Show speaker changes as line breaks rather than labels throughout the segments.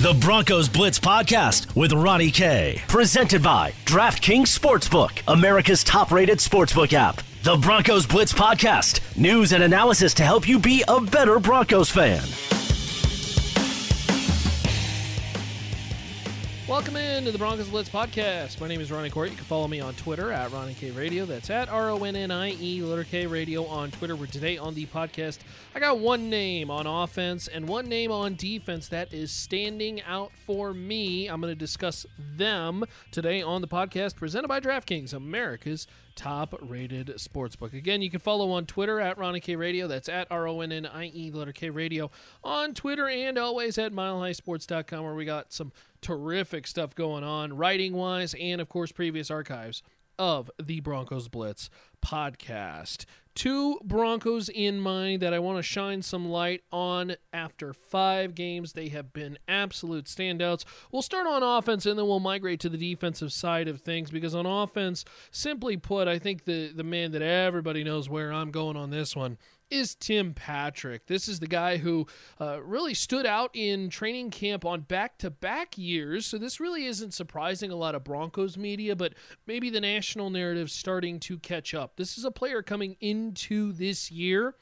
The Broncos Blitz Podcast with Ronnie K. Presented by DraftKings Sportsbook, America's top rated sportsbook app. The Broncos Blitz Podcast, news and analysis to help you be a better Broncos fan.
Welcome in to the Broncos Blitz podcast. My name is Ronnie Kohrt. You can follow me on Twitter at Ronnie K Radio. That's at R O N N I E letter K Radio on Twitter. Where today on the podcast, I got one name on offense and one name on defense that is standing out for me. I'm going to discuss them today on the podcast presented by DraftKings, America's top rated sportsbook. Again, you can follow on Twitter at Ronnie K Radio. That's at R O N N I E letter K Radio on Twitter and always at milehighsports.com where we got some terrific stuff going on, writing wise, and of course, previous archives of the Broncos Blitz podcast. Two Broncos in mind that I want to shine some light on after five games. They have been absolute standouts. We'll start on offense and then we'll migrate to the defensive side of things because on offense, simply put, I think the, the man that everybody knows where I'm going on this one is Tim Patrick. This is the guy who uh, really stood out in training camp on back to back years. So this really isn't surprising a lot of Broncos media, but maybe the national narrative starting to catch up. This is a player coming into this year.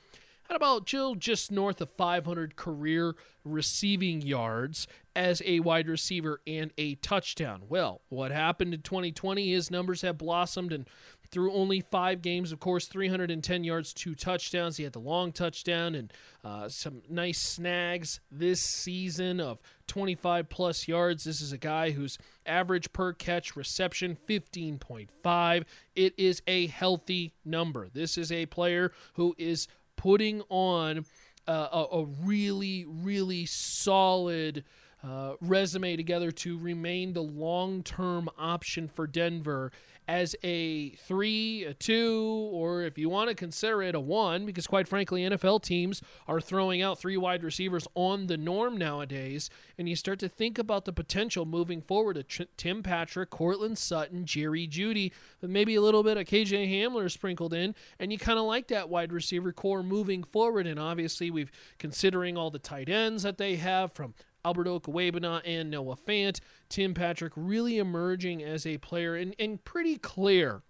How about Jill just north of 500 career receiving yards as a wide receiver and a touchdown? Well, what happened in 2020? His numbers have blossomed, and through only five games, of course, 310 yards, two touchdowns. He had the long touchdown and uh, some nice snags this season of 25 plus yards. This is a guy whose average per catch reception 15.5. It is a healthy number. This is a player who is putting on uh, a, a really, really solid. Uh, resume together to remain the long term option for Denver as a three, a two, or if you want to consider it a one, because quite frankly, NFL teams are throwing out three wide receivers on the norm nowadays. And you start to think about the potential moving forward of Tim Patrick, Courtland Sutton, Jerry Jeudy, maybe a little bit of KJ Hamler sprinkled in. And you kind of like that wide receiver core moving forward. And obviously, we've considering all the tight ends that they have from Albert Okwuegbunam and Noah Fant. Tim Patrick really emerging as a player and, and pretty clear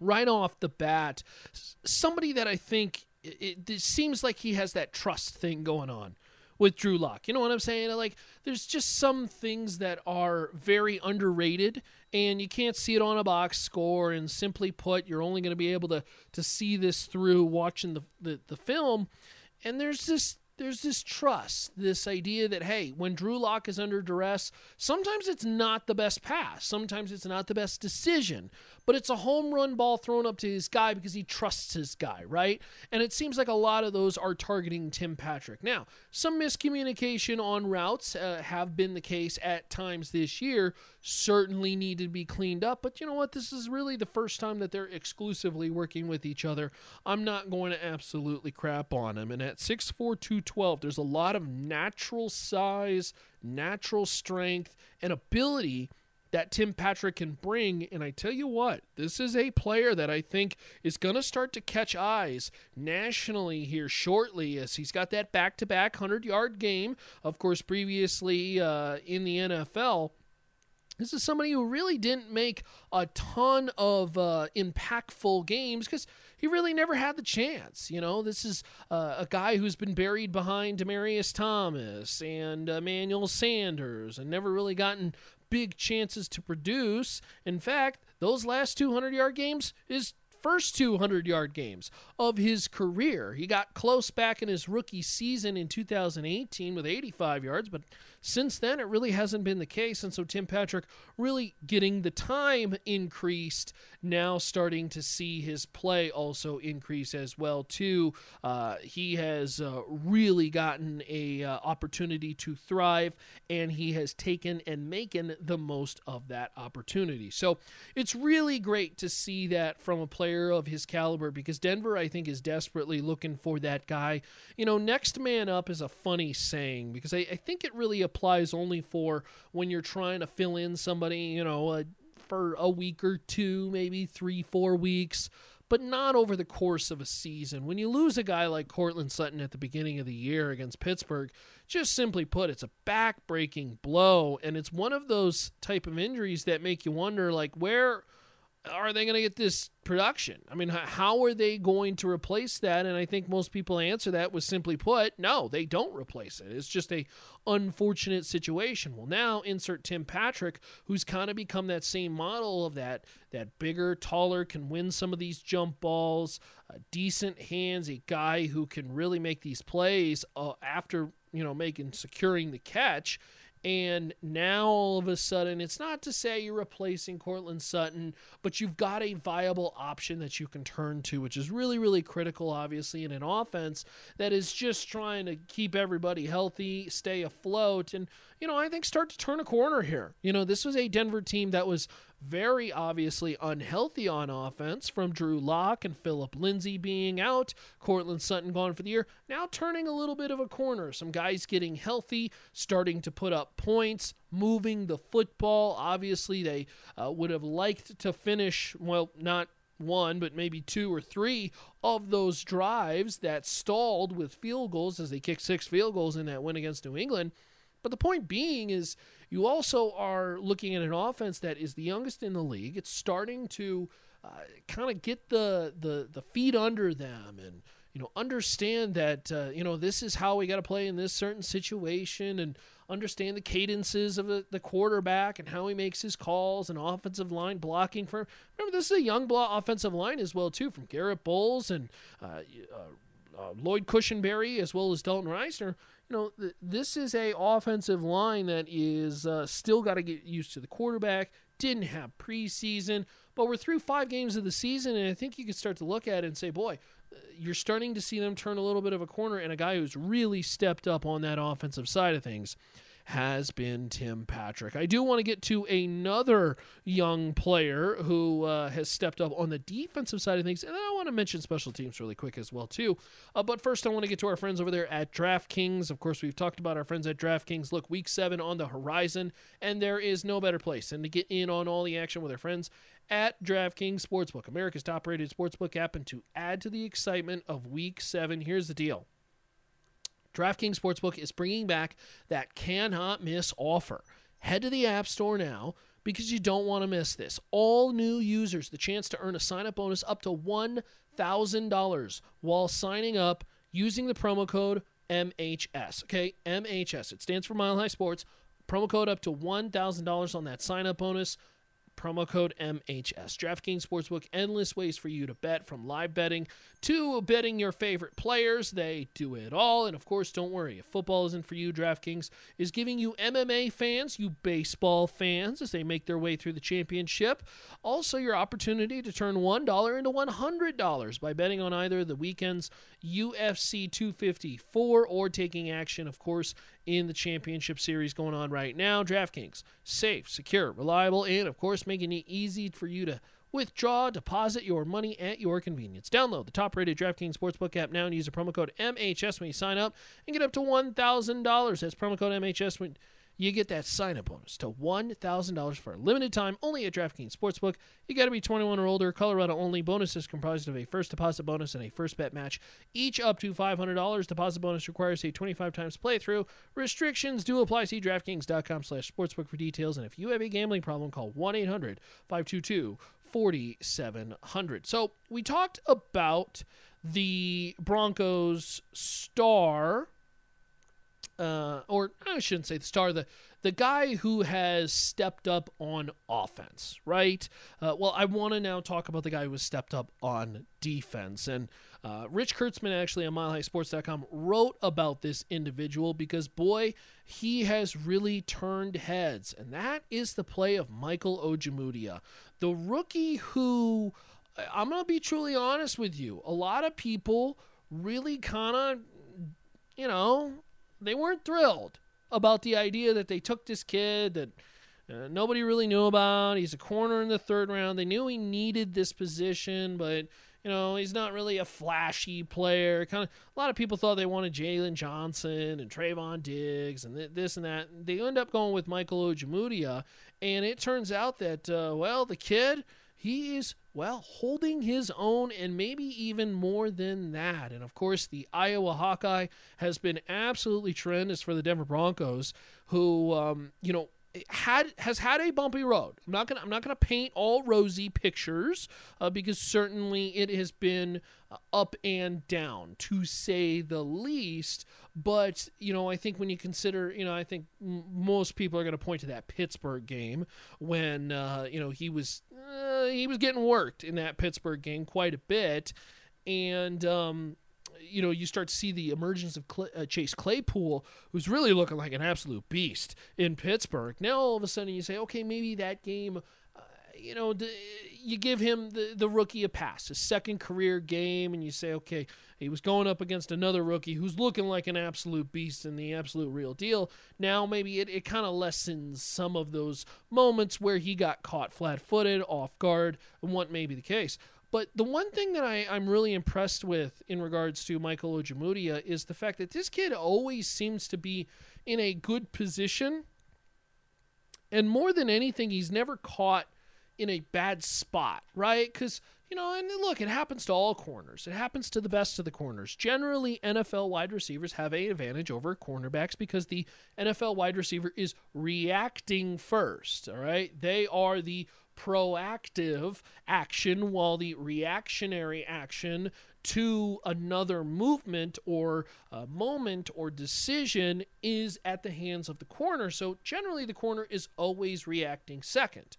right off the bat. Somebody that I think it, it seems like he has that trust thing going on with Drew Lock. You know what I'm saying? Like, there's just some things that are very underrated, and you can't see it on a box score. And simply put, you're only going to be able to to see this through watching the, the the film. And there's this there's this trust, this idea that, hey, when Drew Lock is under duress, sometimes it's not the best pass. Sometimes it's not the best decision, but it's a home run ball thrown up to his guy because he trusts his guy, right? And it seems like a lot of those are targeting Tim Patrick. Now, some miscommunication on routes uh, have been the case at times this year, certainly need to be cleaned up, but you know what? This is really the first time that they're exclusively working with each other. I'm not going to absolutely crap on him. And at 6'4, 12. There's a lot of natural size, natural strength, and ability that Tim Patrick can bring. And I tell you what, this is a player that I think is going to start to catch eyes nationally here shortly as he's got that back to back 100 yard game. Of course, previously uh, in the NFL. This is somebody who really didn't make a ton of uh, impactful games because he really never had the chance. You know, this is uh, a guy who's been buried behind Demaryius Thomas and Emmanuel Sanders and never really gotten big chances to produce. In fact, those last 200 yard games is first 200 yard games of his career. He got close back in his rookie season in 2018 with 85 yards, but since then, it really hasn't been the case. And so Tim Patrick really getting the time increased, now starting to see his play also increase as well too. Uh, he has uh, really gotten a uh, opportunity to thrive, and he has taken and making the most of that opportunity. So it's really great to see that from a player of his caliber because Denver, I think, is desperately looking for that guy. You know, next man up is a funny saying because I, I think it really applies only for when you're trying to fill in somebody, you know, for a week or two, maybe three, four weeks. but not over the course of a season. When you lose a guy like Courtland Sutton at the beginning of the year against Pittsburgh, just simply put, it's a back-breaking blow, and it's one of those type of injuries that make you wonder, like where are they going to get this production? I mean, how are they going to replace that? And I think most people answer that with simply put, no, they don't replace it. It's just a unfortunate situation. Well, now insert Tim Patrick, who's kind of become that same model of that that bigger, taller, can win some of these jump balls, decent hands, a guy who can really make these plays uh, after you know making securing the catch and now all of a sudden, it's not to say you're replacing Courtland Sutton, but you've got a viable option that you can turn to, which is really, really critical, obviously, in an offense that is just trying to keep everybody healthy, stay afloat, and, you know, I think start to turn a corner here. You know, this was a Denver team that was very obviously unhealthy on offense from Drew Lock and Phillip Lindsay being out, Courtland Sutton gone for the year. Now turning a little bit of a corner. Some guys getting healthy, starting to put up points, moving the football. Obviously, they uh, would have liked to finish, well, not one, but maybe two or three of those drives that stalled with field goals as they kicked six field goals in that win against New England. But the point being is you also are looking at an offense that is the youngest in the league. It's starting to uh, kind of get the, the the feet under them and you know understand that uh, you know this is how we got to play in this certain situation and understand the cadences of the, the quarterback and how he makes his calls and offensive line blocking for remember this is a young block offensive line as well too from Garett Bolles and uh, uh, uh Lloyd Cushenberry as well as Dalton Risner you know, th- this is a offensive line that is uh, still got to get used to the quarterback. Didn't have preseason, but we're through five games of the season, and I think you could start to look at it and say, boy, uh, you're starting to see them turn a little bit of a corner, and a guy who's really stepped up on that offensive side of things has been Tim Patrick. I do want to get to another young player who uh, has stepped up on the defensive side of things, and I want to mention special teams really quick as well too. Uh, but first, I want to get to our friends over there at DraftKings. Of course, we've talked about our friends at DraftKings. Look, Week Seven on the horizon, and there is no better place than to get in on all the action with our friends at DraftKings Sportsbook, America's top-rated sportsbook app, and to add to the excitement of Week Seven, here's the deal. DraftKings Sportsbook is bringing back that cannot miss offer. Head to the App Store now because you don't want to miss this. All new users the chance to earn a sign up bonus up to $1,000 while signing up using the promo code MHS. Okay, MHS. It stands for Mile High Sports. Promo code up to $1,000 on that sign up bonus promo code MHS. DraftKings Sportsbook, endless ways for you to bet from live betting to betting your favorite players. They do it all. And of course, don't worry, if football isn't for you, DraftKings is giving you MMA fans, you baseball fans, as they make their way through the championship, also your opportunity to turn $1 into $100 by betting on either the weekend's UFC 254 or taking action, of course, in the championship series going on right now. DraftKings, safe, secure, reliable, and of course, making it easy for you to withdraw, deposit your money at your convenience. Download the top rated DraftKings Sportsbook app now and use the promo code MHS when you sign up and get up to $1,000. That's promo code MHS when you get that sign up bonus to $1,000 for a limited time only at DraftKings Sportsbook. You got to be 21 or older. Colorado only. Bonus is comprised of a first deposit bonus and a first bet match, each up to $500. Deposit bonus requires a 25 times playthrough. Restrictions do apply. See DraftKings.com slash sportsbook for details. And if you have a gambling problem, call 1 800 522 4700. So we talked about the Broncos star uh, or I shouldn't say the star, the the guy who has stepped up on offense, right? Uh, well, I want to now talk about the guy who has stepped up on defense. And uh, Rich Kurtzman, actually on MileHighSports.com, wrote about this individual because, boy, he has really turned heads. And that is the play of Michael Ojemudia, the rookie who, I'm going to be truly honest with you, a lot of people really kind of, you know, they weren't thrilled about the idea that they took this kid that uh, nobody really knew about. He's a corner in the third round. They knew he needed this position, but you know he's not really a flashy player. Kind of a lot of people thought they wanted Jaylon Johnson and Trevon Diggs and th- this and that. They end up going with Michael Ojemudia, and it turns out that uh, well the kid he is, well, holding his own and maybe even more than that. And of course, the Iowa Hawkeye has been absolutely tremendous for the Denver Broncos, who, um, you know, had has had a bumpy road. I'm not gonna I'm not gonna paint all rosy pictures uh, because certainly it has been uh, up and down to say the least. But you know I think when you consider you know I think m- most people are to point to that Pittsburgh game when uh, you know he was uh, he was getting worked in that Pittsburgh game quite a bit, and um, you know, you start to see the emergence of uh, Chase Claypool, who's really looking like an absolute beast in Pittsburgh. Now all of a sudden you say, okay, maybe that game, uh, you know, you give him the, the rookie a pass, his second career game, and you say, okay, he was going up against another rookie who's looking like an absolute beast and the absolute real deal. Now maybe it, it kind of lessens some of those moments where he got caught flat footed, off guard, and what may be the case. But the one thing that I, I'm really impressed with in regards to Michael Ojemudia is the fact that this kid always seems to be in a good position. And more than anything, he's never caught in a bad spot, right? Because, you know, and look, it happens to all corners. It happens to the best of the corners. Generally, NFL wide receivers have an advantage over cornerbacks because the NFL wide receiver is reacting first, all right? They are the proactive action while the reactionary action to another movement or uh, moment or decision is at the hands of the corner. So generally, the corner is always reacting second.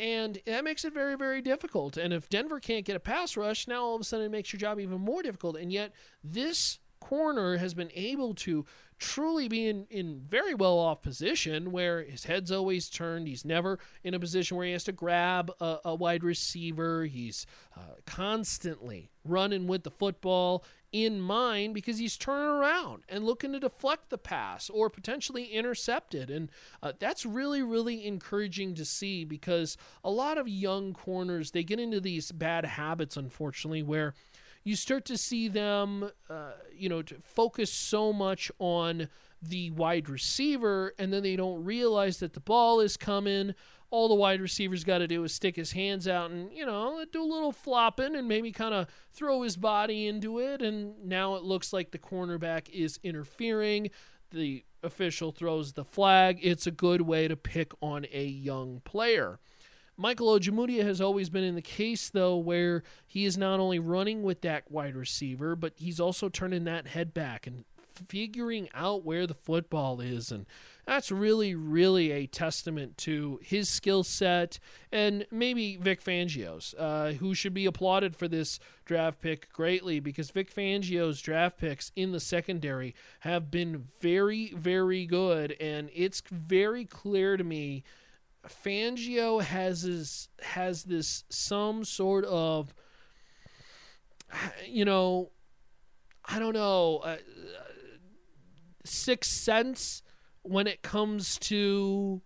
And that makes it very, very difficult. And if Denver can't get a pass rush, now all of a sudden it makes your job even more difficult. And yet, this corner has been able to truly be in, in very well off position where his head's always turned. He's never in a position where he has to grab a, a wide receiver. He's uh, constantly running with the football in mind because he's turning around and looking to deflect the pass or potentially intercept it. And uh, that's really, really encouraging to see because a lot of young corners, they get into these bad habits, unfortunately, where – you start to see them, uh, you know, focus so much on the wide receiver, and then they don't realize that the ball is coming. All the wide receiver's got to do is stick his hands out and, you know, do a little flopping and maybe kind of throw his body into it. And now it looks like the cornerback is interfering. The official throws the flag. It's a good way to pick on a young player. Michael Ojemudia has always been in the case, though, where he is not only running with that wide receiver, but he's also turning that head back and figuring out where the football is. And that's really, really a testament to his skill set and maybe Vic Fangio's, uh, who should be applauded for this draft pick greatly because Vic Fangio's draft picks in the secondary have been very, very good. And it's very clear to me Fangio has his, has this some sort of you know I don't know uh, sixth sense when it comes to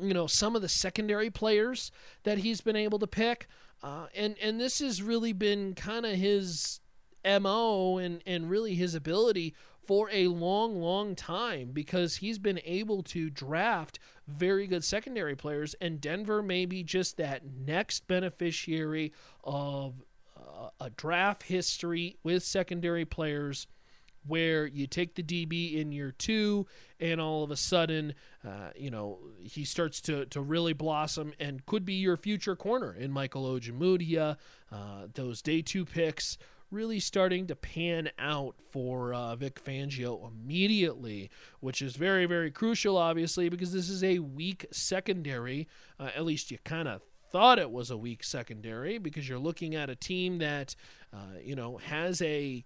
you know some of the secondary players that he's been able to pick. Uh, and and this has really been kind of his mo and and really his ability for a long, long time because he's been able to draft very good secondary players, and Denver may be just that next beneficiary of uh, a draft history with secondary players where you take the DB in year two, and all of a sudden, uh, you know, he starts to, to really blossom and could be your future corner in Michael Ojemudia. Uh, those day two picks really starting to pan out for uh, Vic Fangio immediately, which is very, very crucial, obviously, because this is a weak secondary. Uh, at least you kind of thought it was a weak secondary because you're looking at a team that, uh, you know, has a.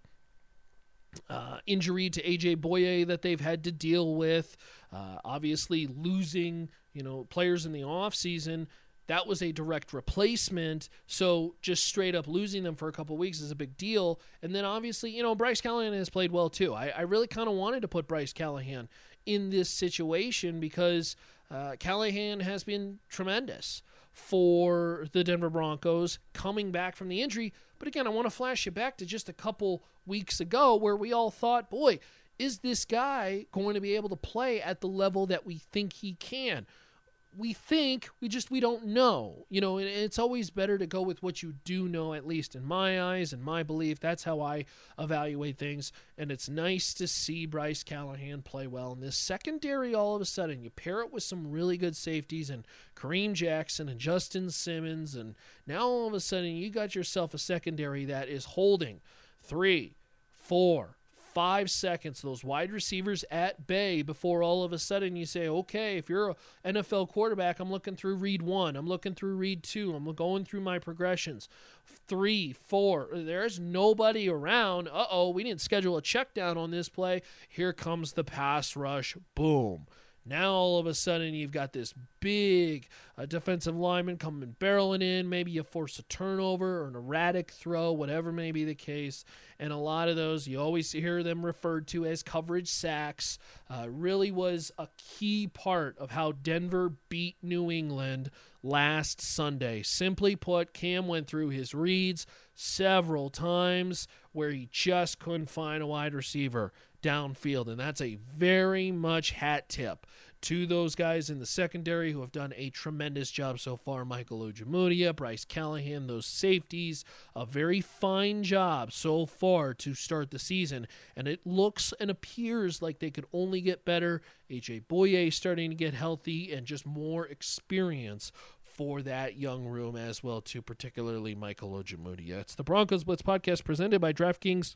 Uh, injury to AJ Bouye that they've had to deal with. Uh, obviously, losing you know players in the offseason that was a direct replacement. So just straight up losing them for a couple weeks is a big deal. And then obviously, you know, Bryce Callahan has played well too. I, I really kind of wanted to put Bryce Callahan in this situation because uh, Callahan has been tremendous for the Denver Broncos coming back from the injury. But again, I want to flash you back to just a couple weeks ago where we all thought, boy, is this guy going to be able to play at the level that we think he can? We think we just we don't know you know and it's always better to go with what you do know at least in my eyes and my belief. That's how i evaluate things and it's nice to see bryce callahan play well. In this secondary all of a sudden you pair it with some really good safeties and kareem jackson and justin simmons and now all of a sudden you got yourself a secondary that is holding three four five seconds, those wide receivers at bay before all of a sudden you say, okay, if you're an NFL quarterback, I'm looking through read one, I'm looking through read two, I'm going through my progressions. Three, four, there's nobody around. Uh oh, we didn't schedule a check down on this play. Here comes the pass rush. Boom. Now all of a sudden you've got this big uh, defensive lineman coming barreling in. Maybe you force a turnover or an erratic throw, whatever may be the case. And a lot of those you always hear them referred to as coverage sacks. Uh, really was a key part of how Denver beat New England last Sunday. Simply put, Cam went through his reads several times where he just couldn't find a wide receiver downfield. And that's a very much hat tip to those guys in the secondary who have done a tremendous job so far. Michael Ojemudia, Bryce Callahan, those safeties, a very fine job so far to start the season. And it looks and appears like they could only get better. AJ Bouye starting to get healthy and just more experience for that young room as well, too, particularly Michael Ojemudia. It's the Broncos Blitz podcast presented by DraftKings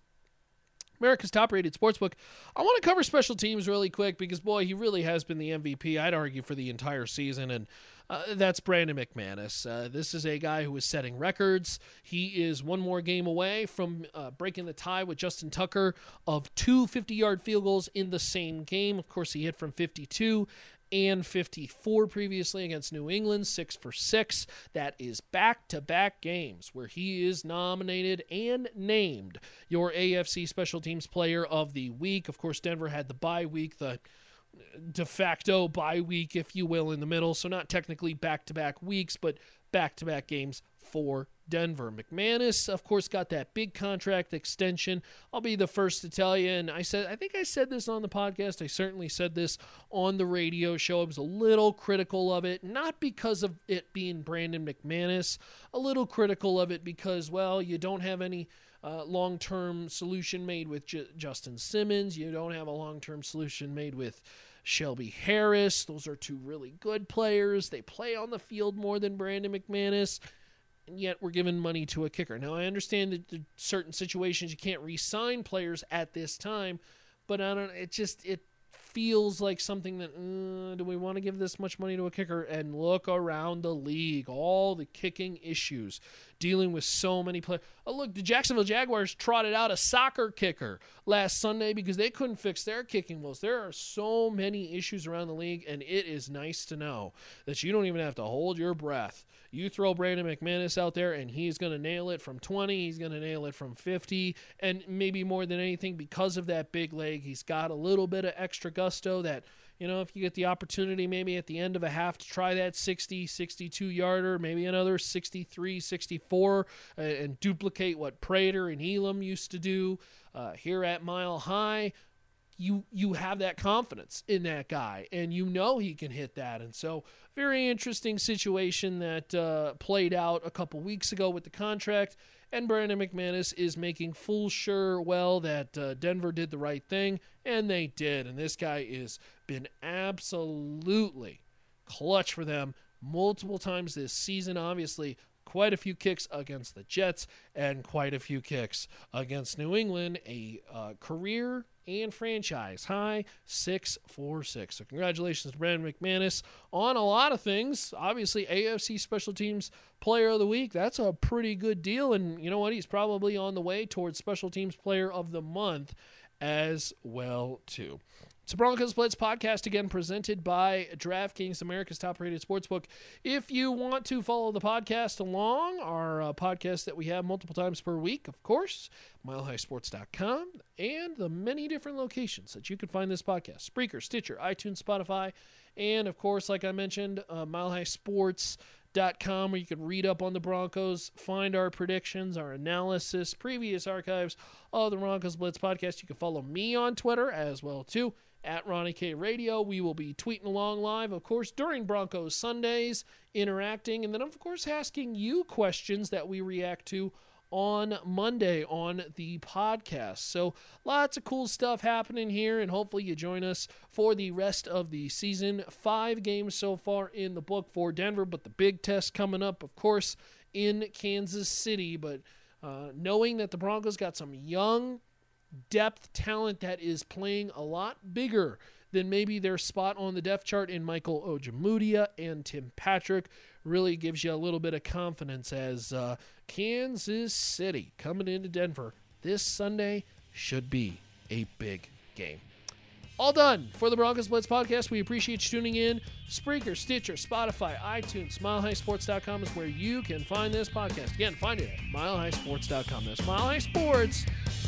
America's top rated sportsbook. I want to cover special teams really quick because, boy, he really has been the MVP, I'd argue, for the entire season. And uh, that's Brandon McManus. Uh, this is a guy who is setting records. He is one more game away from uh, breaking the tie with Justin Tucker of two 50 yard field goals in the same game. Of course, he hit from 52 and 54 previously against New England, six for six. That is back to back games where he is nominated and named your AFC Special Teams Player of the Week. Of course, Denver had the bye week, the de facto bye week, if you will, in the middle. So, not technically back to back weeks, but back to back games for Denver. McManus, of course, got that big contract extension. I'll be the first to tell you, and I said, I think I said this on the podcast. I certainly said this on the radio show. I was a little critical of it, not because of it being Brandon McManus, a little critical of it because, well, you don't have any. Uh, long term solution made with J- Justin Simmons. You don't have a long term solution made with Shelby Harris. Those are two really good players. They play on the field more than Brandon McManus yet we're giving money to a kicker. Now, I understand that in certain situations you can't re-sign players at this time, but I don't. It just it feels like something that uh, do we want to give this much money to a kicker? And look around the league, all the kicking issues, dealing with so many players. Oh, look, the Jacksonville Jaguars trotted out a soccer kicker last Sunday because they couldn't fix their kicking woes. There are so many issues around the league, and it is nice to know that you don't even have to hold your breath you throw Brandon McManus out there, and he's going to nail it from 20. He's going to nail it from 50. And maybe more than anything, because of that big leg, he's got a little bit of extra gusto that, you know, if you get the opportunity maybe at the end of a half to try that 60, 62 yarder, maybe another 63, 64, uh, and duplicate what Prater and Elam used to do uh, here at Mile High you you have that confidence in that guy and you know he can hit that. And so very interesting situation that uh, played out a couple weeks ago with the contract and Brandon McManus is making full sure well that uh, Denver did the right thing and they did. And this guy has been absolutely clutch for them multiple times this season obviously quite a few kicks against the Jets and quite a few kicks against New England a uh, career and franchise high 646. So, congratulations to Brandon McManus on a lot of things. Obviously, AFC Special Teams Player of the Week. That's a pretty good deal. And you know what? He's probably on the way towards Special Teams Player of the Month as well, too. It's a Broncos Blitz podcast again presented by DraftKings, America's top rated sportsbook. If you want to follow the podcast along, our uh, podcast that we have multiple times per week, of course, milehighsports.com, and the many different locations that you can find this podcast Spreaker, Stitcher, iTunes, Spotify, and of course, like I mentioned, uh, Mile High Sports com where you can read up on the Broncos, find our predictions, our analysis, previous archives of the Broncos Blitz podcast. You can follow me on Twitter as well too at Ronnie K Radio. We will be tweeting along live, of course, during Broncos Sundays, interacting, and then, of course, asking you questions that we react to on Monday on the podcast. So lots of cool stuff happening here, and hopefully you join us for the rest of the season. Five games so far in the book for Denver, but the big test coming up, of course, in Kansas City. But uh, knowing that the Broncos got some young depth talent that is playing a lot bigger than maybe their spot on the depth chart in Michael Ojemudia and Tim Patrick really gives you a little bit of confidence as uh, Kansas City coming into Denver this Sunday should be a big game. All done for the Broncos Blitz podcast. We appreciate you tuning in. Spreaker, Stitcher, Spotify, iTunes, MileHighSports.com is where you can find this podcast. Again, find it at MileHighSports.com. That's MileHighSports.com.